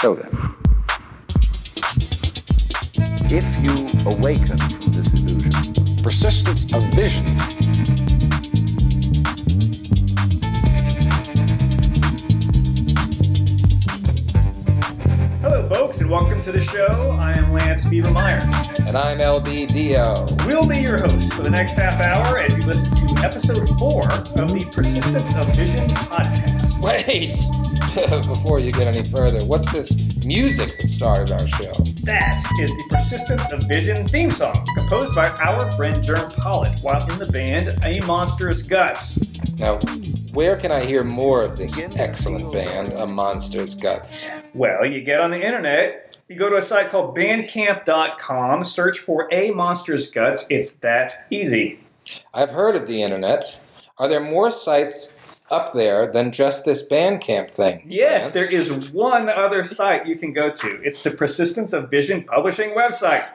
So then, if you awaken from this illusion, Persistence of vision. Hello, folks, and welcome to the show. I am Lance Fever Myers. And I'm LBDO. We'll be your host for the next half hour as you listen to episode four of the Persistence of Vision podcast. Wait! Before you get any further, what's this music that started our show? That is the Persistence of Vision theme song, composed by our friend Germ Pollitt while in the band A Monster's Guts. Now, where can I hear more of this excellent band, A Monster's Guts? Well, you get on the internet, you go to a site called bandcamp.com, search for A Monster's Guts. It's that easy. I've heard of the internet. Are there more sites up there than just this Bandcamp thing? Yes, there is one other site you can go to. It's the Persistence of Vision Publishing website,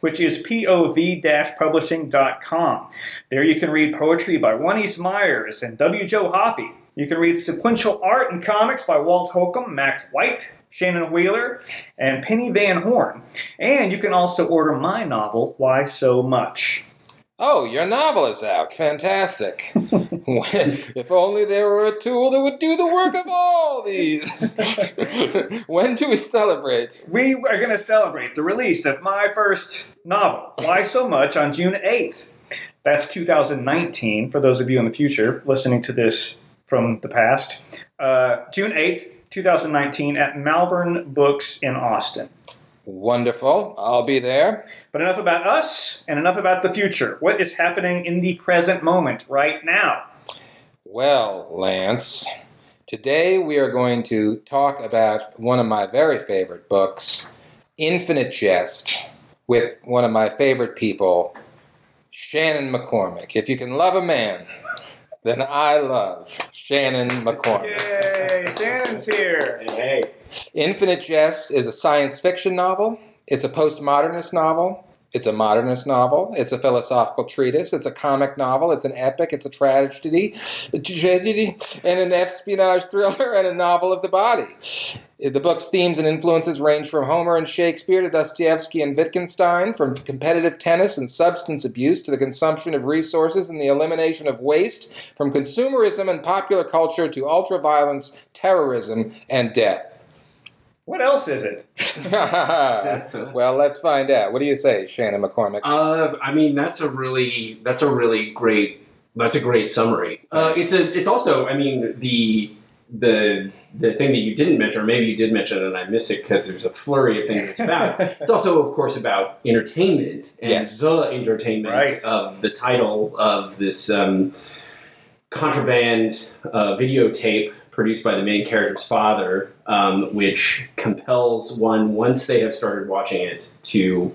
which is pov-publishing.com. There you can read poetry by East Myers and W. Joe Hoppy. You can read sequential art and comics by Walt Holcomb, Mac White, Shannon Wheeler, and Penny Van Horn. And you can also order my novel, Why So Much. Oh, your novel is out. Fantastic. if only there were a tool that would do the work of all these. when do we celebrate? We are going to celebrate the release of my first novel, Why So Much, on June 8th. That's 2019, for those of you in the future listening to this from the past. Uh, June 8th, 2019, at Malvern Books in Austin. Wonderful. I'll be there. But enough about us and enough about the future. What is happening in the present moment right now? Well, Lance, today we are going to talk about one of my very favorite books, Infinite Jest, with one of my favorite people, Shannon McCormick. If you can love a man, then I love Shannon McCormick. Yay, Shannon's here. Hey, Infinite Jest is a science fiction novel. It's a postmodernist novel. It's a modernist novel. It's a philosophical treatise. It's a comic novel. It's an epic. It's a tragedy, a tragedy, and an espionage thriller and a novel of the body. The book's themes and influences range from Homer and Shakespeare to Dostoevsky and Wittgenstein, from competitive tennis and substance abuse to the consumption of resources and the elimination of waste, from consumerism and popular culture to ultraviolence, terrorism, and death. What else is it? well, let's find out. What do you say, Shannon McCormick? uh, I mean that's a really that's a really great that's a great summary. Uh, it's a it's also I mean the the the thing that you didn't mention or maybe you did mention it and I missed it because there's a flurry of things it's about. it's also of course about entertainment and Yes. the entertainment Right. of the title of this um, contraband uh, videotape produced by the main character's father, um, which compels one, once they have started watching it, to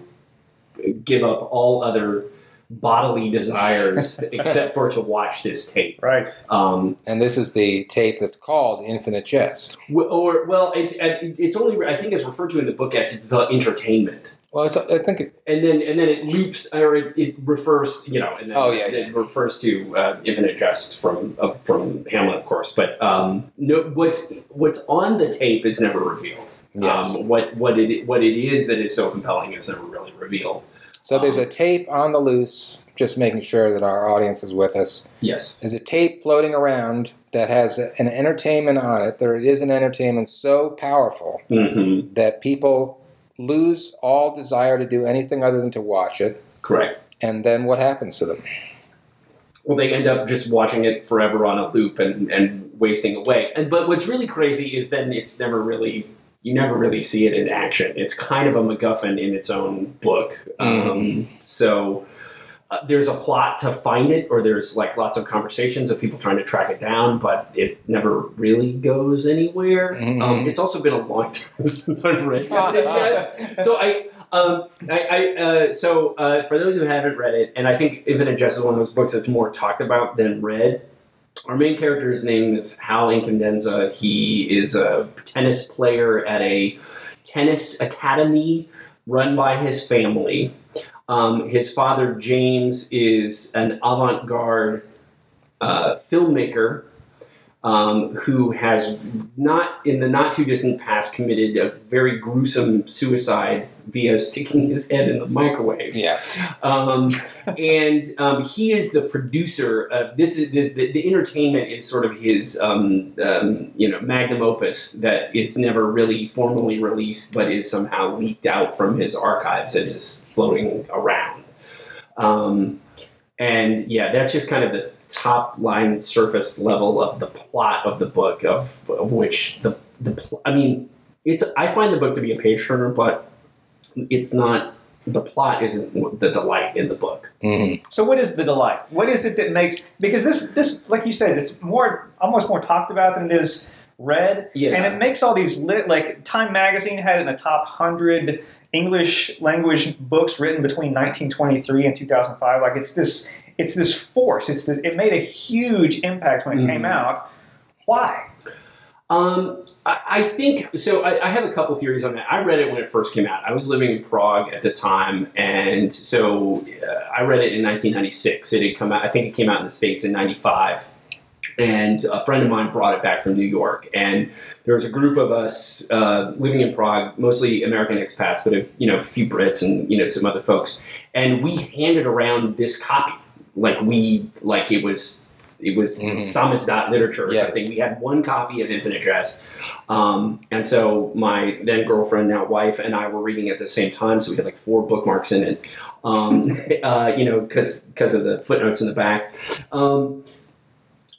give up all other bodily desires except for to watch this tape. Right. Um, and this is the tape that's called Infinite Jest. w- or well, it's it's only I think it's referred to in the book as the entertainment. Well, it's, I think it, and then and then it loops or it, it refers you know and then Oh, yeah, it refers to uh, infinite jest from uh, from Hamlet of course but um, no what's what's on the tape is never revealed yes. um, what what it what it is that is so compelling is never really revealed so there's um, a tape on the loose, just making sure that our audience is with us. yes There's a tape floating around that has an entertainment on it. There is an entertainment so powerful mm-hmm. that people lose all desire to do anything other than to watch it. correct And then what happens to them? well they end up just watching it forever on a loop and and wasting away and but what's really crazy is then it's never really you never really see it in action. It's kind of a MacGuffin in its own book. Um, so uh, there's a plot to find it, or there's like lots of conversations of people trying to track it down, but it never really goes anywhere. Mhm. Um, it's also been a long time since I've read it. so I. Um, I, I uh, so uh, for those who haven't read it, and I think Infinite Jest is one of those books that's more talked about than read. Our main character's name is Hal Incandenza. He is a tennis player at a tennis academy run by his family. Um, his father, James, is an avant garde uh, filmmaker um, who has not in the not too distant past committed a very gruesome suicide via sticking his head in the microwave. Yes. Um, and um, he is the producer of this. Is this, the, the entertainment is sort of his um, um, you know magnum opus that is never really formally released, but is somehow leaked out from his archives and is floating around. Um, and yeah, that's just kind of the top line surface level of the plot of the book, of, of which the the pl- I mean, it's I find the book to be a page turner, but it's not. The plot isn't the delight in the book. hmm So what is the delight? What is it that makes because this this like you said it's more almost more talked about than it is read, Yeah. and it makes all these lit like Time Magazine had in the top hundred English language books written between 1923 and 2005. Like it's this it's this force. It's this, it made a huge impact when it came Mhm. out. Why? Um, I, I think so. I, I have a couple theories on that. I read it when it first came out. I was living in Prague at the time, and so uh, I read it in 1996. It had come out. I think it came out in the states in '95, and a friend of mine brought it back from New York. And there was a group of us uh, living in Prague, mostly American expats, but a, you know a few Brits and you know some other folks. And we handed around this copy, like we like it was. It was Mhm. Samizdat literature or Yes. something. We had one copy of Infinite Jest, um, and so my then girlfriend, now wife, and I were reading at the same time. So we had like four bookmarks in it, um, uh, you know, because because of the footnotes in the back. Um,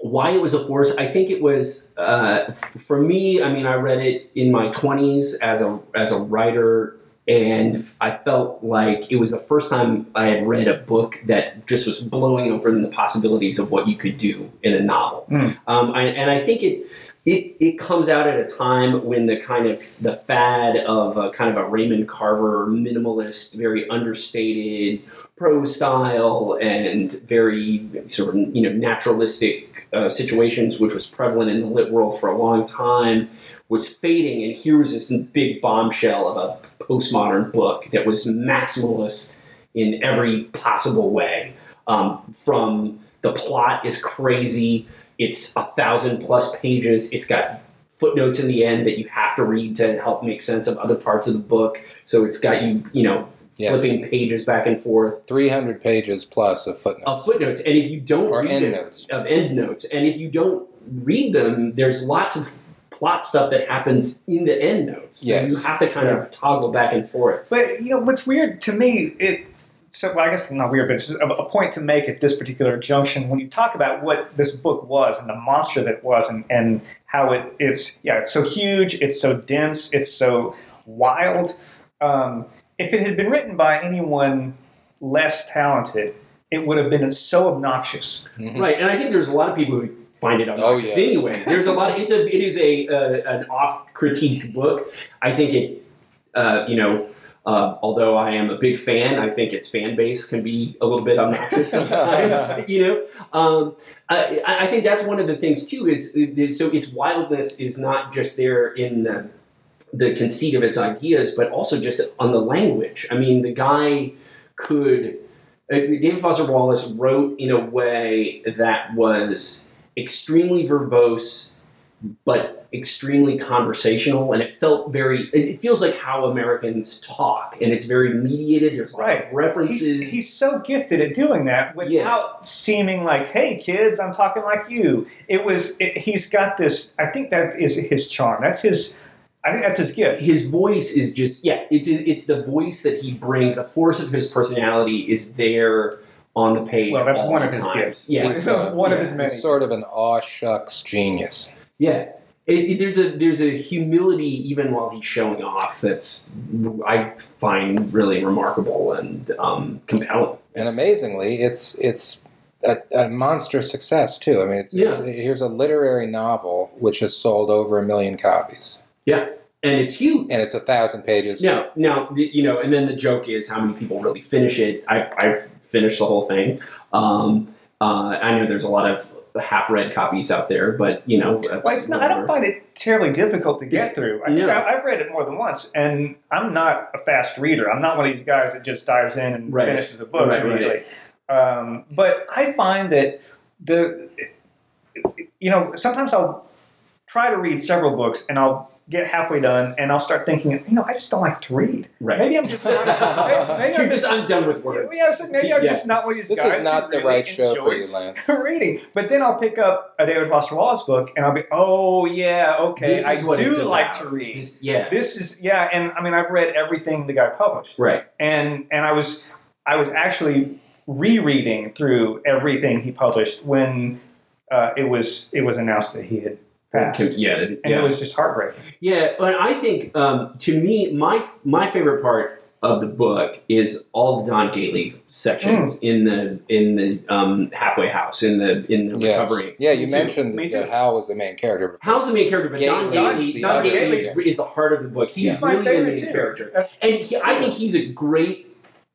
why it was a force, I think it was uh, for me. I mean, I read it in my twenties as a as a writer. And I felt like it was the first time I had read a book that just was blowing open the possibilities of what you could do in a novel. Mm. Um, I, and I think it it, it comes out at a time when the kind of the fad of a kind of a Raymond Carver minimalist, very understated prose style and very sort of you know naturalistic uh, situations, which was prevalent in the lit world for a long time, was fading. And here was this big bombshell of a postmodern book that was maximalist in every possible way. Um, from the plot is crazy it's a thousand plus pages. It's got footnotes in the end that you have to read to help make sense of other parts of the book. So it's got you, you know, Yes. flipping pages back and forth 300 pages plus of footnotes. of footnotes. And if you don't Or read it- endnotes. of end notes, and if you don't read them, there's lots of plot stuff that happens in the end notes. So Yes. you have to kind of toggle back and forth. But you know what's weird to me, it so well, I guess it's not weird, but it's just a, a point to make at this particular junction when you talk about what this book was and the monster that it was, and, and how it it's yeah it's so huge, it's so dense, it's so wild. Um, if it had been written by anyone less talented, it would have been so obnoxious. Mhm. Right, and I think there's a lot of people who find it obnoxious Oh, yes. anyway. There's a lot. Of, it's a it is a uh, an off critiqued book. I think it, uh, you know. Uh, although I am a big fan, I think its fan base can be a little bit obnoxious sometimes. you know, um, I, I think that's one of the things too. Is, is so its wildness is not just there in the the conceit of its ideas, but also just on the language. I mean, the guy could. Uh, David Foster Wallace wrote in a way that was extremely verbose, but extremely conversational, and it felt very. It it feels like how Americans talk, and it's very mediated. There's lots Right. of references. He's, he's so gifted at doing that without Yeah. seeming like, "Hey, kids, I'm talking like you." It was. It, he's got this. I think that is his charm. That's his. I think that's his gift. his voice is just yeah it's it's the voice that he brings the force of his personality is there on the page Well, that's all one of his time. gifts. yeah He's, uh, one of his many. He's sort of an aw shucks genius. yeah it, it- there's a there's a humility even while he's showing off that's I find really remarkable and um, compelling And amazingly, it's it's a, a monstrous success too. I mean, it's, it's here's a literary novel which has sold over a million copies, yeah and it's huge and it's a thousand pages. Now, now, you know, and then the joke is how many people really finish it. I, I've finished the whole thing. Um, uh, I know there's a lot of half-read copies out there, but you know, that's Well, not, I don't find it terribly difficult to get It's- through. I think no. I, I've read it more than once, and I'm not a fast reader. I'm not one of these guys that just dives in and Right. finishes a book Right, right. Um, but I find that the you know, sometimes I'll try to read several books and I'll get halfway done and I'll start thinking, you know, I just don't like to read. Right. Maybe I'm just not, maybe, maybe You're I'm just I'm done with words. yeah, so maybe I'm Yeah. just not one of these This guys. is not who the really right show for you, Lance. reading. But then I'll pick up a David Foster Wallace book and I'll be, oh yeah, okay, This I is what it's do like to read. This- yeah. This is yeah, and I mean I've read everything the guy published, right. and and I was I was actually rereading through everything he published when uh, it was it was announced that he had passed, and Yeah. it yeah. was just heartbreaking. Yeah, but I think um, to me, my my favorite part of the book is all the Don Gately sections Hmm. in the in the um, halfway house in the in the Yes. recovery. Yeah, you Me too. mentioned Me that too. Hal was the main character. Hal's the main character, but Don Gately's Gately, the Don Gately is, is the heart of the book. He's He's my really the favorite main too. character, That's and he, I think he's a great.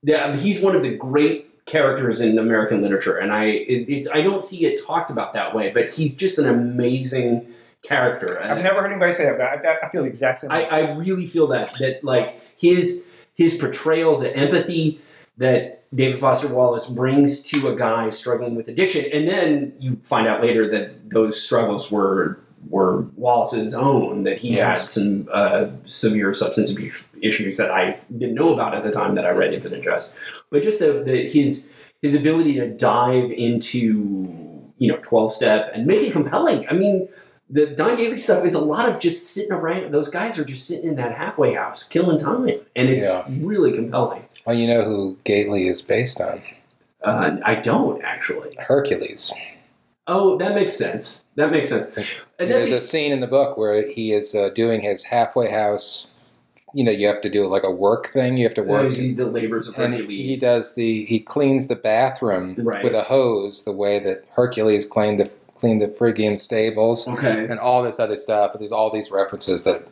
yeah, He's one of the great characters in American literature, and I it, it's I don't see it talked about that way, but he's just an amazing character. I've never heard anybody say that, but I, I feel the exact same. I, way. I really feel that that like his his portrayal, the empathy that David Foster Wallace brings to a guy struggling with addiction, and then you find out later that those struggles were were Wallace's own. That he Yes. had some uh, severe substance abuse issues that I didn't know about at the time that I read Infinite Jest. But just the, the his his ability to dive into you know twelve step and make it compelling. I mean the Don Gately stuff is a lot of just sitting around. Those guys are just sitting in that halfway house, killing time, and it's Yeah. really compelling. Well, you know who Gately is based on? Uh, I don't actually. Hercules. Oh, that makes sense. That makes sense. And There's a scene in the book where he is uh, doing his halfway house. You know, you have to do like a work thing. You have to work, the, the labors of Hercules. he, he does the he cleans the bathroom Right. with a hose, the way that Hercules cleaned the cleaned the Phrygian stables, Okay. and all this other stuff. There's all these references that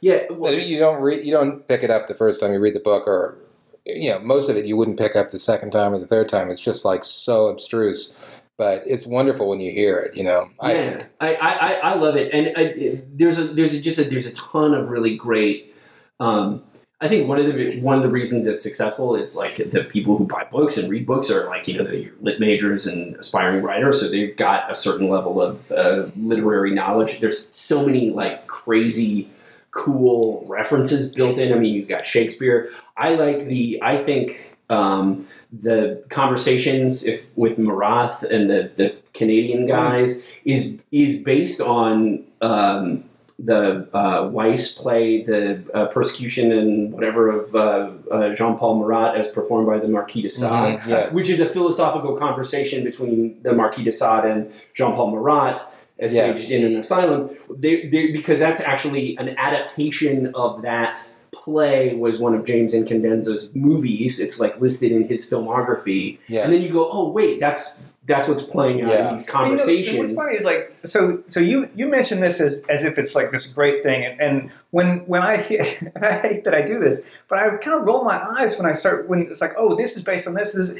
Yeah. well, that you don't read, you don't pick it up the first time you read the book, or you know, most of it you wouldn't pick up the second time or the third time. It's just like so abstruse, but it's wonderful when you hear it. You know, I yeah. I, I, I, I love it, and I, there's a there's a, just a, there's a ton of really great. Um, I think one of the one of the reasons it's successful is like the people who buy books and read books are like you know the lit majors and aspiring writers, so they've got a certain level of uh, literary knowledge. There's so many like crazy, cool references built in. I mean, you've got Shakespeare. I like the. I think um, the conversations if with Marathe and the the Canadian guys is is based on um, the uh, Weiss play, the uh, persecution and whatever of uh, uh, Jean Paul Marat as performed by the Marquis de Sade, Mhm, yes. which is a philosophical conversation between the Marquis de Sade and Jean Paul Marat as Yes. staged in an asylum. They, they, because that's actually an adaptation of that play was one of James Incandenza's movies. It's like listed in his filmography. Yes. And then you go, oh wait, that's that's what's playing out Yeah. in these You know, conversations. what's funny is like so so you you mentioned this as, as if it's like this great thing and, and when when I and I hate that I do this but I kind of roll my eyes when I start when it's like oh this is based on this, this is,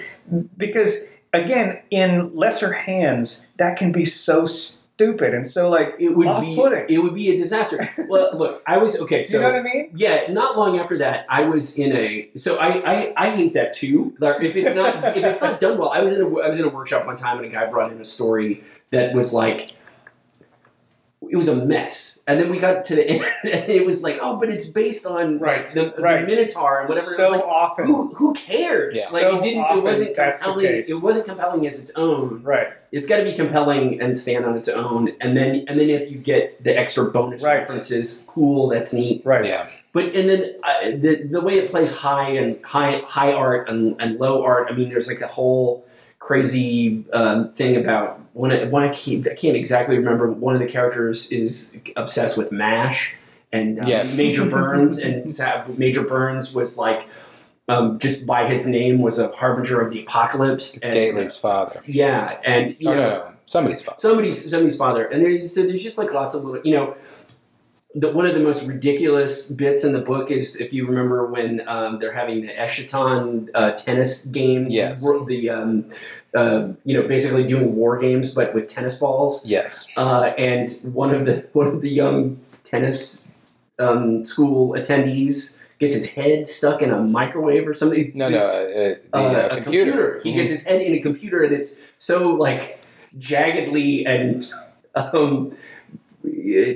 because again in lesser hands that can be so stupid and so like it would be it would be a disaster. well, look, I was okay. So you know what I mean? yeah, not long after that, I was in a. So I, I, I hate that too. Like if it's not if it's not done well, I was in a I was in a workshop one time and a guy brought in a story that was like. It was a mess, and then we got to the end, and it was like, "Oh, but it's based on Right, the, the right. Minotaur and whatever." So it was like, often, who who cares? Yeah. Like So it didn't. often it wasn't that's compelling. It wasn't compelling as its own right? it's got to be compelling and stand on its own and then and then if you get the extra bonus Right. references cool that's neat Right. yeah. but and then uh, the the way it plays high and high high art and, and low art i mean there's like that whole crazy um, thing about one of, one I can't, I can't exactly remember one of the characters is obsessed with mash and um, Yes. major burns and major burns was like um, just by his name was a harbinger of the apocalypse It's and- Gately's father. yeah, and you Oh, know, no, no, somebody's father. somebody's somebody's father, and there's so there's just like lots of little, you know. The, one of the most ridiculous bits in the book is if you remember when um, they're having the Eschaton uh, tennis game, Yes. the um, uh, you know basically doing war games but with tennis balls, Yes. uh, and one of the one of the young tennis um, school attendees gets his head stuck in a microwave or something. No, no, This- uh, uh, the uh, a computer. He Mhm. gets his head in a computer, and it's so like jaggedly and um,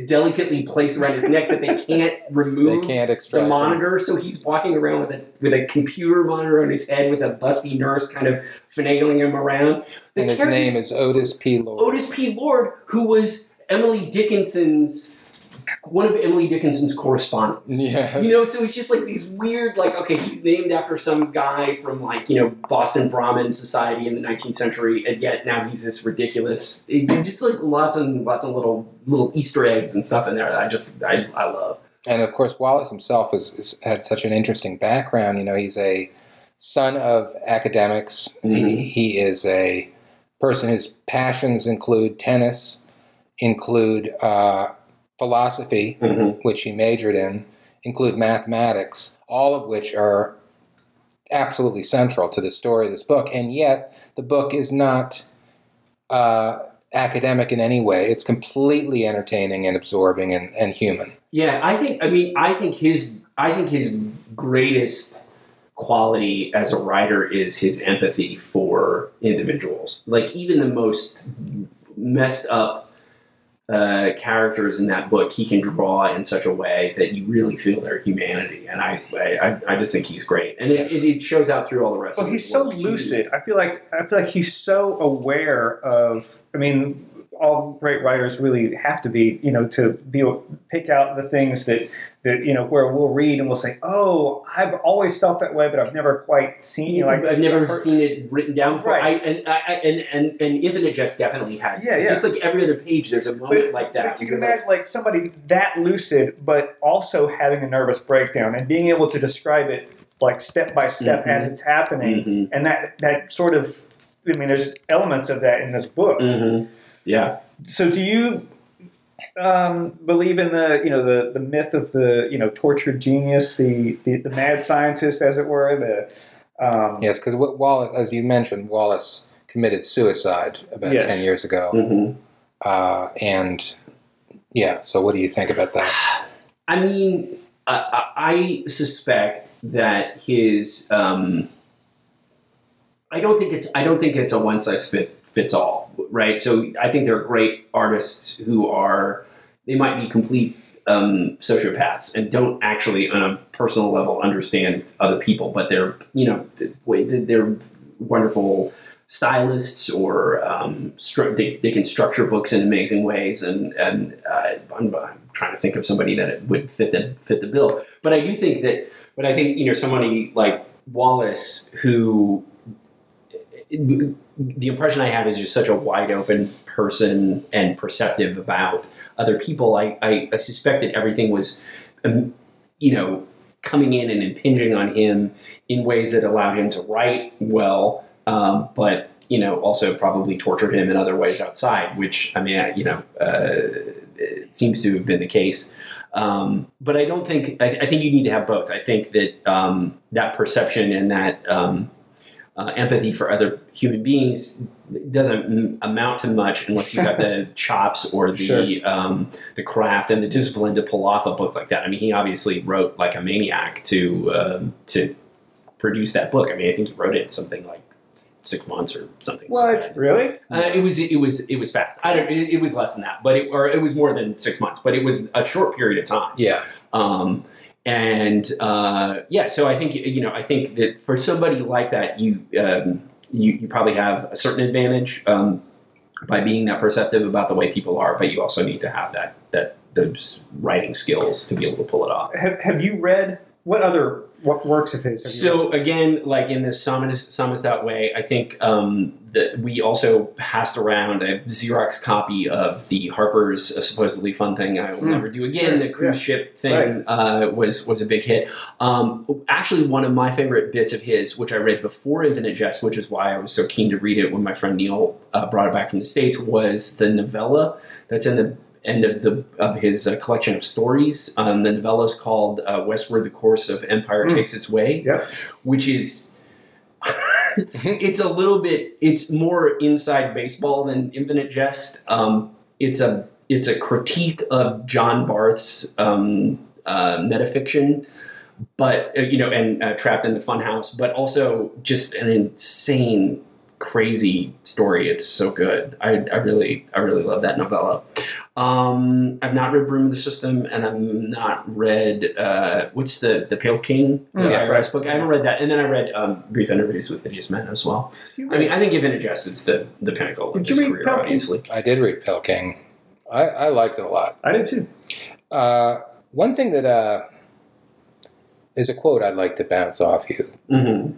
delicately placed around his neck that they can't remove They can't the extract him. monitor. So he's walking around with a with a computer monitor on his head with a busty nurse kind of finagling him around. The and his name is Otis P. Lord. Otis P. Lord, who was Emily Dickinson's one of Emily Dickinson's correspondents. Yes. You know, so it's just like these weird, like, okay, he's named after some guy from like, you know, Boston Brahmin Society in the 19th century, and yet now he's this ridiculous, it- just like lots and lots of little little Easter eggs and stuff in there that I just I, I love. and of course, Wallace himself has, has had such an interesting background. You know, he's a son of academics. Mhm. He, he is a person whose passions include tennis, include uh, philosophy, Mm-hmm. which he majored in, include mathematics, all of which are absolutely central to the story of this book. And yet, the book is not uh, academic in any way. It's completely entertaining and absorbing and, and human. Yeah, I think. I mean, I think his. I think his greatest quality as a writer is his empathy for individuals. Like even the most messed up uh, characters in that book, he can draw in such a way that you really feel their humanity, and I, I, I just think he's great, and it, it, shows out through all the rest. Well, he's so too. lucid. I feel like I feel like he's so aware of. I mean, all great writers really have to be, you know, to be pick out the things that that you know where we'll read and we'll say, "Oh, I've always felt that way, but I've never quite seen." Like I've never heard- seen it written down before. Right. I, and, I, and and and Infinite Jest definitely has. Yeah, yeah. Just like every other page, there's a moment But, like that. but you can imagine like somebody that lucid, but also having a nervous breakdown and being able to describe it like step by step Mhm. as it's happening, Mhm. and that that sort of. I mean, there's elements of that in this book. Mhm. Yeah. So, do you um, believe in the you know the the myth of the you know tortured genius, the the, the mad scientist, as it were? The um, Yes, because Wallace, as you mentioned, Wallace committed suicide about Yes. 10 years ago. hmm Uh, and yeah, so what do you think about that? I mean, I, I I suspect that his. Um, I don't think it's. I don't think it's a one size fit fits all, right? So I think there are great artists who are. They might be complete um, sociopaths and don't actually, on a personal level, understand other people, but they're you know they're wonderful stylists or um, stru- they, they can structure books in amazing ways and and uh, I'm, I'm trying to think of somebody that would fit the fit the bill but I do think that but I think you know somebody like Wallace who the impression I have is just such a wide open person and perceptive about other people. I, I, I suspect that everything was um, you know coming in and impinging on him in ways that allowed him to write well um, but you know also probably tortured him in other ways outside which i mean I- you know uh, seems to have been the case. Um, but i don't think I, I think you need to have both. I think that um, that perception and that um, uh, empathy for other human beings doesn't m- amount to much unless you have the chops or the Sure. um, the craft and the discipline to pull off a book like that. I mean, he obviously wrote like a maniac to um, to produce that book. I mean, I think he wrote it in something like six months or something. like really? Uh, it was it was it was fast. I don't. It, it was less than that, but it, or it was more than six months, but it was a short period of time. Yeah, Um, and uh, yeah, so I think you know I think that for somebody like that, you um, you, you probably have a certain advantage um, by being that perceptive about the way people are, but you also need to have that that those writing skills to be able to pull it off. Have, have you read what other what works of his? So again, like in this Samus Samus that way, I think um, that we also passed around a Xerox copy of the Harper's uh, supposedly fun thing I will Hmm, never do again. sure, The cruise yeah. ship thing Right. uh, was was a big hit. Um, actually, one of my favorite bits of his, which I read before Infinite Jest, which is why I was so keen to read it when my friend Neil uh, brought it back from the states, was the novella that's in the end of the of his uh, collection of stories. Um, the novella is called uh, "Westward: The Course of Empire Mm. Takes Its Way," Yep. which is it's a little bit it's more inside baseball than Infinite Jest. Um, it's a it's a critique of John Barth's um, uh, metafiction, but uh, you know, and uh, trapped in the funhouse, but also just an insane crazy story. It's so good. I, I really I really love that novella. Um, I've not read Broom of the System, and I've not read uh, what's the the Pale King the Yes. Bryce book. I haven't read that, and then I read um, Brief Interviews with Hideous Men as well. I mean, I think Infinite Jest is the the pinnacle of Did his you read career, Pale King? I did read Pale King. I, I liked it a lot. I did too. Uh, one thing that uh, there's a quote I'd like to bounce off you. hmm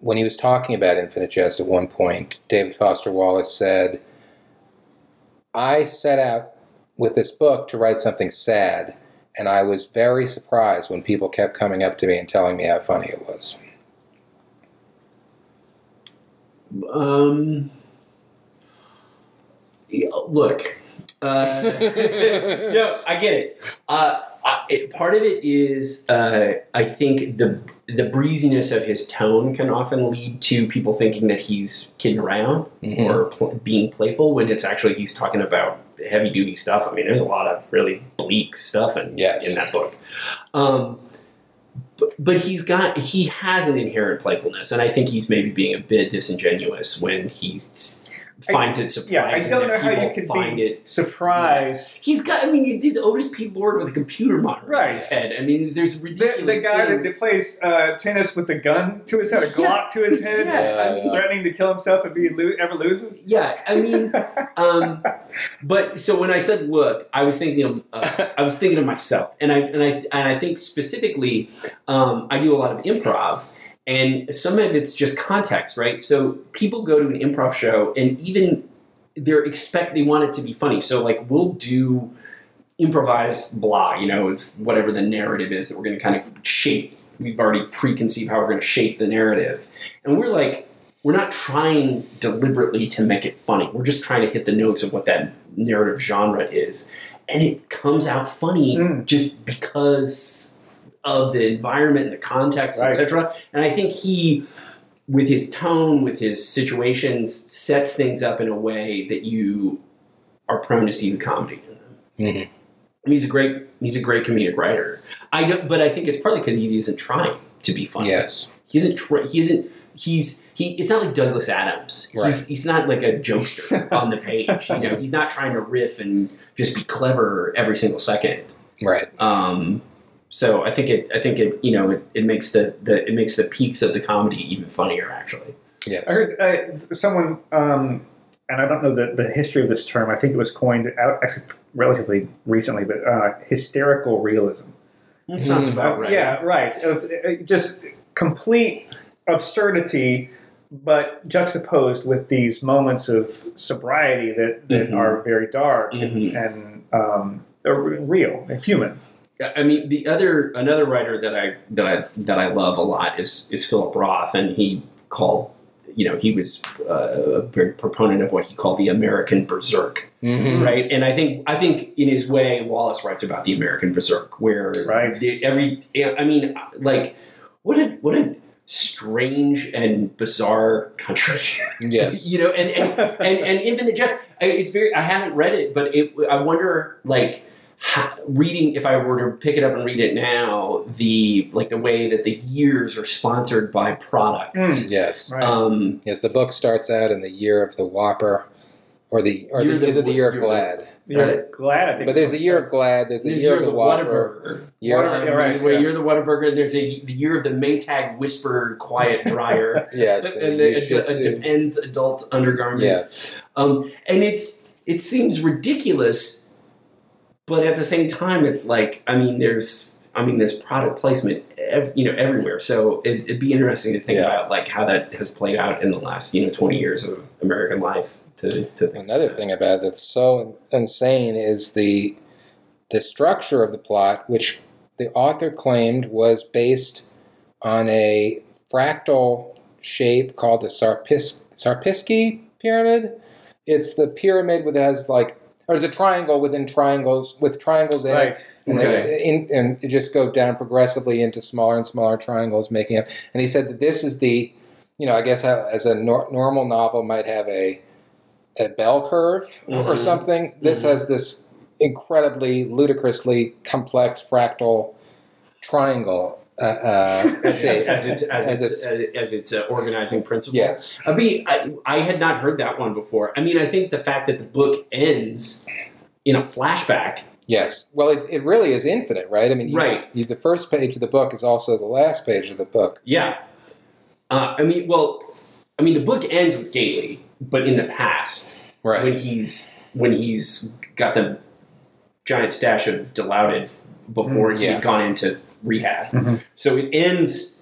When he was talking about Infinite Jest at one point, David Foster Wallace said, I set out with this book to write something sad, and I was very surprised when people kept coming up to me and telling me how funny it was. Um, yeah, look, uh, no, I get it. Uh, I, it. Part of it is, uh, I think the the breeziness of his tone can often lead to people thinking that he's kidding around Mhm. or pl- being playful when it's actually he's talking about heavy duty stuff. I mean, there's a lot of really bleak stuff in, Yes. in that book. Um, but, but he's got he has an inherent playfulness, and I think he's maybe being a bit disingenuous when he s- I- finds it surprising. Yeah, I don't know how you could find be it. surprised. He's got. I mean, there's Otis P. Lord with a computer monitor Right. in his head. I mean, there's The, ridiculous the guy that, that plays uh, tennis with a gun to his head, a Yeah. Glock to his head, Yeah, yeah. threatening to kill himself if he lo- ever loses. yeah, I mean, um, but so when I said look, I was thinking of uh, I was thinking of myself, and I and I and I think specifically, um, I do a lot of improv, and some of it's just context, right? So people go to an improv show, and even they're expect they want it to be funny. So like we'll do improvised blah, you know, it's whatever the narrative is that we're going to kind of shape. We've already preconceived how we're going to shape the narrative, and we're like we're not trying deliberately to make it funny. We're just trying to hit the notes of what that narrative genre is. And it comes out funny Mm. just because of the environment and the context, Right. etc. And I think he, with his tone, with his situations, sets things up in a way that you are prone to see the comedy in them. Mhm. He's a great he's a great comedic writer. I know, but I think it's partly because he isn't trying to be funny. Yes. He isn't. Tr- he isn't. He's he. It's not like Douglas Adams. He's Right. he's not like a jokester on the page. You know, he's not trying to riff and just be clever every single second. Right. Um, so I think it. I think it. You know, it, it makes the, the it makes the peaks of the comedy even funnier. Actually. Yes. I heard uh, someone, um, and I don't know the, the history of this term. I think it was coined out actually relatively recently, but uh, hysterical realism. That sounds Mhm. about right. Yeah, right. Uh, just complete absurdity, but juxtaposed with these moments of sobriety that, that Mhm. are very dark Mhm. and, and um, real and human. I mean, the other another writer that I that I that I love a lot is is Philip Roth, and he called you know he was uh, a big proponent of what he called the American Berserk. Mhm. right? And I think I think in his way, Wallace writes about the American Berserk, where Right. the- every I mean, like what a what a strange and bizarre country, Yes. you know. And and, and and Infinite Jest, it's very. I haven't read it, but it, I wonder like. How, reading if I were to pick it up and read it now, the like the way that the years are sponsored by products. Mm. Yes. Right. Um, Yes. The book starts out in the year of the Whopper, or the or Year the, of the is it the year of Year the- Glad? You're glad. I think But there's it's a year what of Glad. There's the there's year of the Whopper. Whataburger. Year Whataburger, yeah, right. Where yeah. you're the Whataburger, and there's a the year of the Maytag Whisper Quiet Dryer, Yes. and the the, Shih a, a Depends adult undergarment. Yes. Um, and it's it seems ridiculous, but at the same time, it's like I mean, there's I mean, there's product placement, ev- you know, everywhere. So it, it'd be interesting to think Yeah. about like how that has played out in the last you know 20 years of American life. To, to Another thing about it that's so insane is the the structure of the plot, which the author claimed was based on a fractal shape called the Sarpis- Sierpinski pyramid. It's the pyramid that has like, or it's a triangle within triangles with triangles in it. And, Okay. they, in, and it just go down progressively into smaller and smaller triangles, making up. And he said that this is the, you know, I guess how, as a nor- normal novel might have a a bell curve or Mhm. something. This Mhm. has this incredibly ludicrously complex fractal triangle uh, uh, as, as its as, As its, as its uh, organizing principle. Yes. I mean, I, I had not heard that one before. I mean, I think the fact that the book ends in a flashback. Yes. Well, it, it really is infinite, right? I mean, you, Right. You, the first page of the book is also the last page of the book. Yeah. Uh, I mean, well, I mean, the book ends with Gately, but in the past, Right. when he's when he's got the giant stash of Dilaudid before he yeah. had gone into rehab. Mhm. So it ends.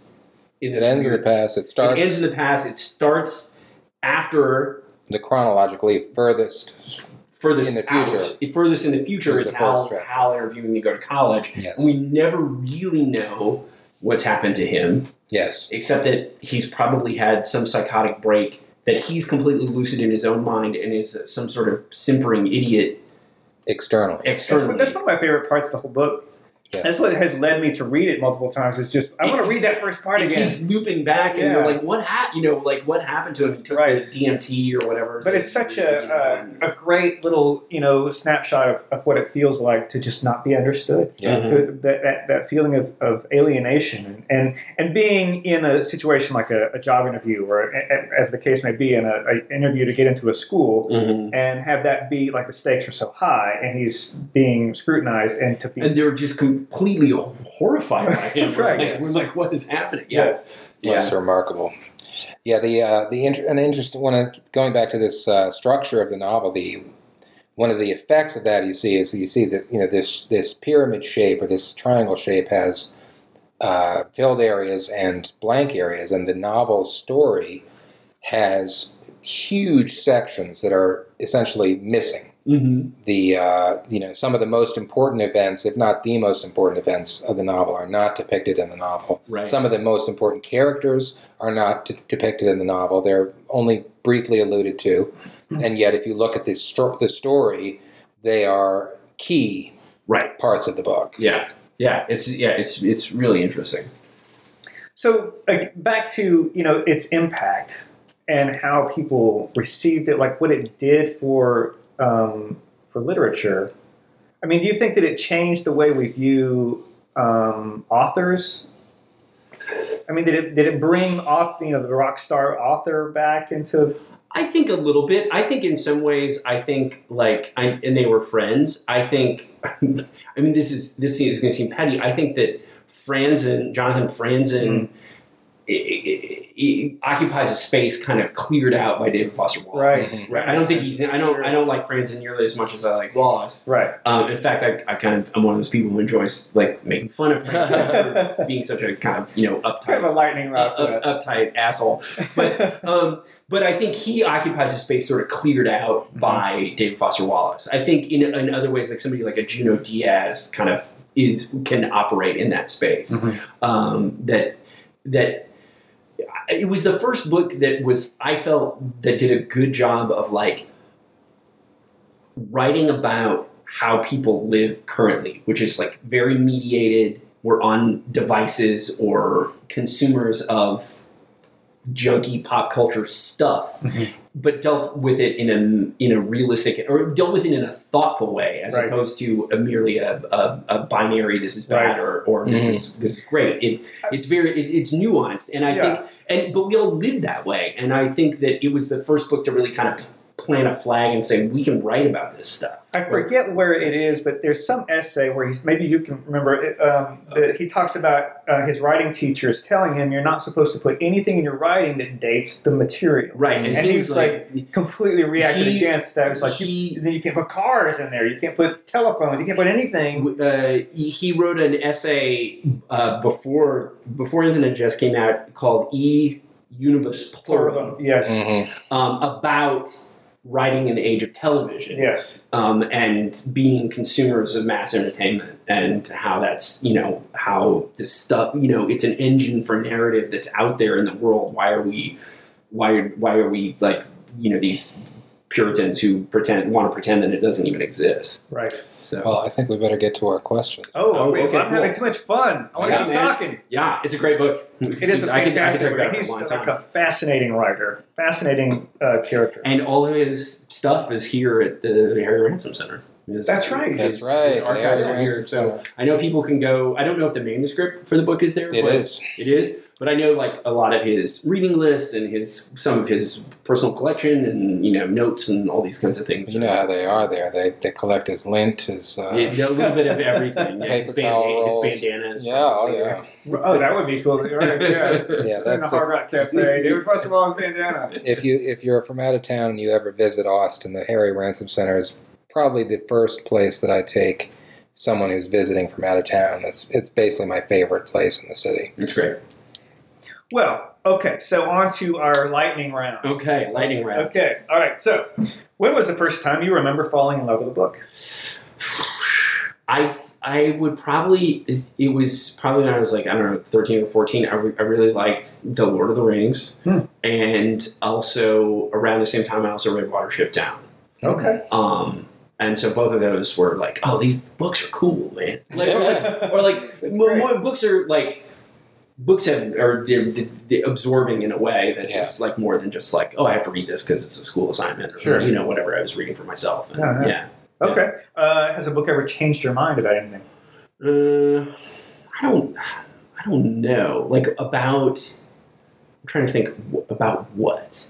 In it this ends in the past. It starts It ends in the past. It starts after the chronologically furthest. furthest In the future. Out. Furthest in the future Is is the Hal, first chapter. Hal interviewing to go to college. Yes. We never really know what's happened to him, Yes. except that he's probably had some psychotic break, that he's completely lucid in his own mind and is some sort of simpering idiot Externally. That's, externally. that's one of my favorite parts of the whole book. Yes. That's what has led me to read it multiple times. Is just I want to read that first part it again. keeps looping back, and Yeah. you're like, "What happened? You know, like what happened to him? He took Right. his DMT or whatever." But it's such a, know, a, a great little you know snapshot of, of what it feels like to just not be understood. Yeah. Mhm. That, that, that feeling of, of alienation and, and and being in a situation like a, a job interview or a- a- as the case may be in a, a interview to get into a school Mhm. and have that be like the stakes are so high and he's being scrutinized and to be and they're just completely horrified by him. We're Right. like, we're like, what is happening? Yeah, yes That's remarkable. Yeah, the uh, the int- an interesting one. Going back to this uh, structure of the novel, the one of the effects of that you see is you see that you know this this pyramid shape or this triangle shape has uh, filled areas and blank areas, and the novel story has huge sections that are essentially missing. Mm-hmm. The uh, you know some of the most important events, if not the most important events of the novel, are not depicted in the novel. Right. Some of the most important characters are not d- depicted in the novel. They're only briefly alluded to, and yet if you look at this sto- the story, they are key Right. parts of the book. Yeah. Yeah. It's yeah. It's it's really interesting. So like, back to you know its impact and how people received it, like what it did for um, for literature. I mean, do you think that it changed the way we view um, authors? I mean, did it did it bring off you know the rock star author back into? I think a little bit. I think in some ways, I think like, I, and they were friends. I think, I mean, this is this is going to seem petty. I think that Franzen, Jonathan Franzen, i- i- i- occupies a space kind of cleared out by David Foster Wallace. Mhm. Right. I don't think he's. I don't. I don't like Franzen nearly as much as I like Wallace. Right. Um, in fact, I, I kind of am one of those people who enjoys like making fun of Franzen for being such a kind of you know uptight Kind of a lightning rod. for up, uptight asshole. But um, but I think he occupies a space sort of cleared out by David Foster Wallace. I think in, in other ways, like somebody like a Junot Diaz kind of is can operate in that space. Mhm. Um, that that it was the first book that was I felt that did a good job of like writing about how people live currently, which is like very mediated. We're on devices or consumers of junky pop culture stuff, Mhm. But dealt with it in a in a realistic or dealt with it in a thoughtful way, as Right. opposed to a merely a, a, a binary "this is bad" Right. or, or "this Mhm. is this is great." It, it's very it, it's nuanced, and I Yeah. think and but we all live that way, and I think that it was the first book to really kind of plant a flag and say we can write about this stuff. I forget where it is, but there's some essay where he's maybe you can remember. It, um, that he talks about uh, his writing teachers telling him you're not supposed to put anything in your writing that dates the material. Right, and, And he he's was like, completely reacted He- against that. It's like he- you, then you can't put cars in there. You can't put telephones. You can't put anything. uh, he he wrote an essay uh, before before Infinite Jest came out called E Unibus Pluram Yes. Mhm. um, about writing in the age of television Yes. um, and being consumers of mass entertainment and how that's you know how this stuff you know it's an engine for narrative that's out there in the world why are we why why are we like you know these puritans who pretend want to pretend that it doesn't even exist Right. So Well, I think we better get to our questions. Oh, Oh, wait, okay, I'm having too much fun. I want Yeah, to keep man. talking. yeah it's a great book It is a I could, I could fantastic. book. He's a like a fascinating writer, fascinating uh, character. and all of his stuff is here at the Harry Ransom Center His- That's right. his- That's right. the archives are here. So I know people can go. I don't know if the manuscript for the book is there. It but is. It is, but I know like a lot of his reading lists and his some of his personal collection and you know notes and all these kinds of things. You know how they are there. They they collect his lint, his uh, Yeah, a little bit of everything. Yeah, his, Paper towel banda- rolls. his bandanas. yeah, oh yeah, Oh, that would be cool. Right, yeah. yeah. in That's the Hard Rock Cafe. David Foster bandana. if you if you're from out of town and you ever visit Austin, the Harry Ransom Center is probably the first place that I take someone who's visiting from out of town. That's it's basically my favorite place in the city. It's great. Well, okay, so on to our lightning round. Okay, lightning round. Okay, all right, so when was the first time you remember falling in love with a book? I I would probably it was probably when I was like I don't know thirteen or fourteen. I, re- I really liked the Lord of the Rings, Hmm. and also around the same time I also read Watership Down. Okay. Um, and so both of those were like, oh, these books are cool, man. Like, or like, or like That's mo- great. mo- books are like books have are they're, they're absorbing in a way that Yeah. is like more than just like, oh, I have to read this because it's a school assignment, or Sure. you know, whatever I was reading for myself. And, Yeah, yeah. yeah. Okay. Uh, has a book ever changed your mind about anything? Uh, I don't. I don't know. Like about. I'm trying to think about what.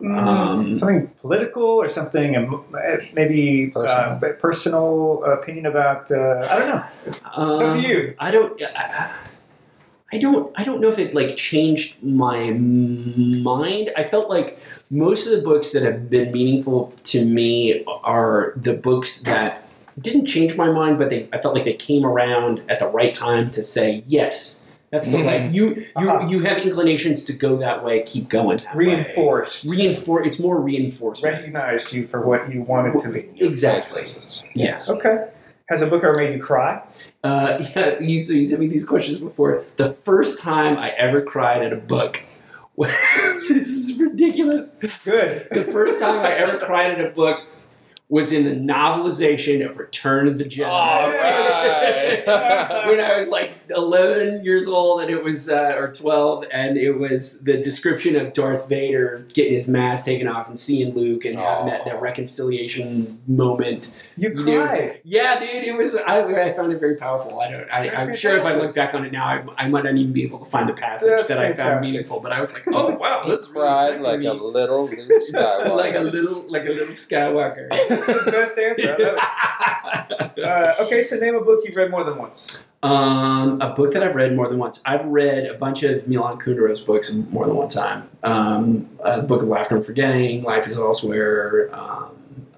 Um, something political or something, um, uh, maybe uh, Personal. personal opinion about, uh, I don't know. It's up to Um, you. I don't. I, I don't. I don't know if it like changed my mind. I felt like most of the books that have been meaningful to me are the books that didn't change my mind, but they. I felt like they came around at the right time to say yes. That's the way you you Uh-huh. you have inclinations to go that way. Keep going. That way. Reinforced. Reinforce. It's more reinforcement. Recognized you for what you wanted to be. Exactly. Prejudices. Yeah. Okay. Has a book ever made you cry? Uh, yeah, you, so you sent me these questions before. The first time I ever cried at a book, this is ridiculous. Good. The first time I ever cried at a book was in the novelization of Return of the Jedi. All right. when I was like 11 years old, and it was, uh, or 12, and it was the description of Darth Vader getting his mask taken off and seeing Luke and having that, that reconciliation moment. You You knew- cried. Yeah, dude, it was. I, I found it very powerful. I don't, I, I'm sure if I look back on it now, I, I might not even be able to find the passage That's that I found meaningful. But I was like, oh wow, He this cried like a little Luke Skywalker. like a little, like a little Skywalker. That's the best answer. I. Uh, okay, so name a book you've read more than once. um, a book that I've read more than once. I've read a bunch of Milan Kundera's books more than one time. Um, a book of Laughter and Forgetting, Life is Elsewhere. Um,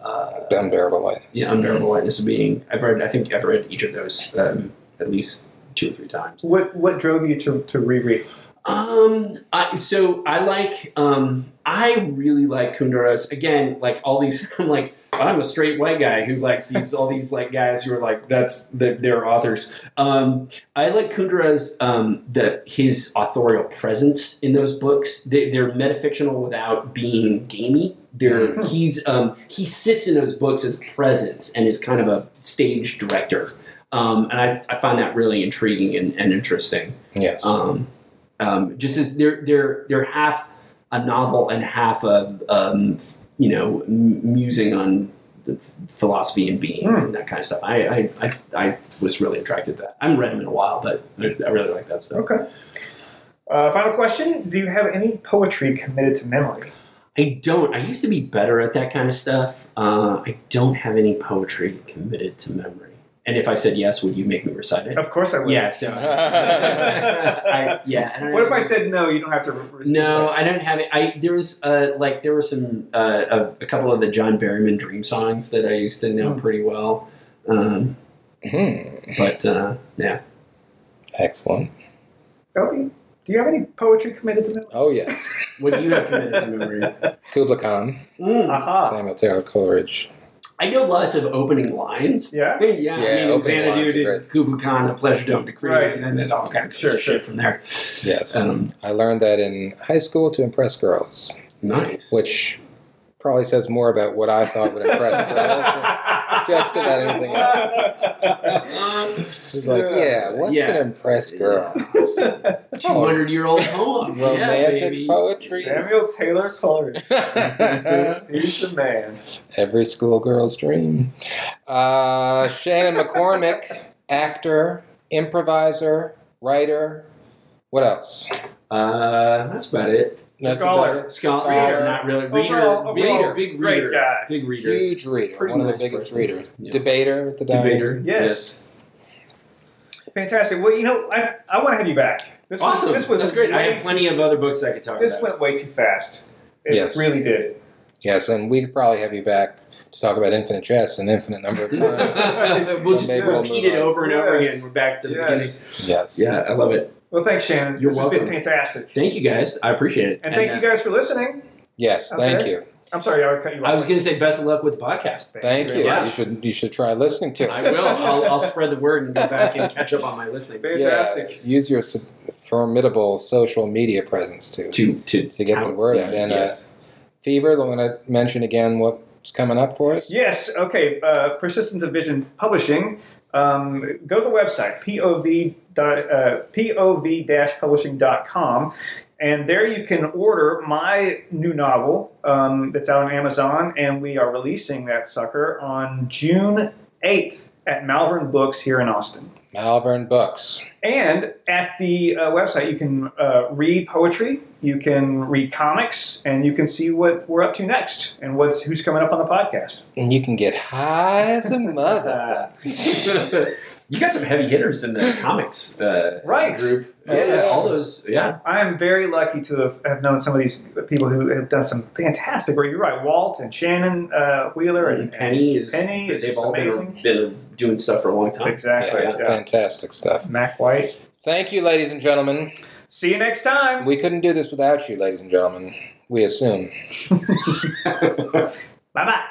uh, Unbearable light. yeah, Unbearable Lightness of Being. I've read. I think I've read each of those um, at least two or three times. What What drove you to, to reread? Um, I, so I like, um, I really like Kundera's. Again, like all these, I'm like, I'm a straight white guy who likes these, all these like guys who are like, that's, the, they're authors. Um, I like Kundera's, um, the, his authorial presence in those books. They, they're metafictional without being gamey. They're, he's, um, he sits in those books as presence and is kind of a stage director. Um, and I, I find that really intriguing and, and interesting. Yes. Um, um, just as they're they're they're half a novel and half a um, you know m- musing on the philosophy and being Hmm. and that kind of stuff. I, I I I was really attracted to that. I haven't read them in a while, but I, I really like that stuff. Okay. Uh, final question: Do you have any poetry committed to memory? I don't. I used to be better at that kind of stuff. Uh, I don't have any poetry committed to memory. And if I said yes, would you make me recite it? Of course, I would. Yeah. So. I, yeah. I What if I said no? You don't have to. Re- No, I don't have it. I there was uh, like there were some uh, a, a couple of the John Berryman dream songs that I used to know Hmm. pretty well. Um, Hmm. but uh, yeah, Excellent. Okay. Do you have any poetry committed to memory? Oh yes. what do you have committed to memory? Kubla Khan, Mm. Aha. Samuel Taylor Coleridge. I know lots of opening lines. Yeah. Yeah, Yeah, I mean, opening Xanadu lines are did great. A pleasure don't decree, Right. and then all kinds Sure, of sure. shit from there. Yes. Um, I learned that in high school to impress girls, nice. which probably says more about what I thought would impress girls just about anything else. He's like, yeah, what's Yeah. gonna impress girls? Two hundred year old poem. yeah, Romantic baby. poetry. Samuel Taylor Coleridge. He's the man. Every schoolgirl's dream. Uh, Shannon McCormick, actor, improviser, writer. What else? Uh, that's about it. That's Scholar. about. Scholar, Scholar. not really. Reader, Overall- big, overall, big great reader, guy. big reader, Huge reader. Pretty one of the biggest person. readers. Yeah. Debater the debater. Yes. Fantastic. Well, you know, I, I want to have you back. This Awesome. Was, this was that's great. I have plenty of other books I could talk Too, this about. went way too fast. It Yes. really did. Yes, and we could probably have you back to talk about infinite chess an infinite number of times. we'll just maybe we'll repeat it over and over Yes. again. We're back to the Yes. beginning. yes. Yeah, I love it. Well, thanks, Shannon. You're this has welcome. been fantastic. Thank you guys. I appreciate it. And, thank you guys for listening. Yes, thank you. I'm sorry, I cut you off. I was going to say best of luck with the podcast. Thank you. Yeah. You should you should try listening to it. I will. I'll, I'll spread the word and go back and catch up on my listening. Fantastic. Yeah, use your formidable social media presence too. To to To get the word out. And, uh, yes. Fever, I'm going to mention again what's coming up for us. Yes. Okay. Uh, Persistence of Vision Publishing. Um, go to the website POV, uh, POV-publishing.com, and there you can order my new novel um, that's out on Amazon, and we are releasing that sucker on June eighth at Malvern Books here in Austin. Malvern Books. And at the uh, website, you can uh, read poetry, you can read comics, and you can see what we're up to next and what's who's coming up on the podcast. And you can get high as a motherfucker. you got some heavy hitters in the comics uh, Right. group. Yes. All those, yeah. I am very lucky to have, have known some of these people who have done some fantastic work. You're right, Walt and Shannon uh, Wheeler and, And Penny is. Penny is they've just all been, amazing. been doing stuff for a long time. exactly. Yeah, yeah. fantastic stuff. Mac White. Thank you, ladies and gentlemen. See you next time. We couldn't do this without you, ladies and gentlemen. We assume. Bye bye.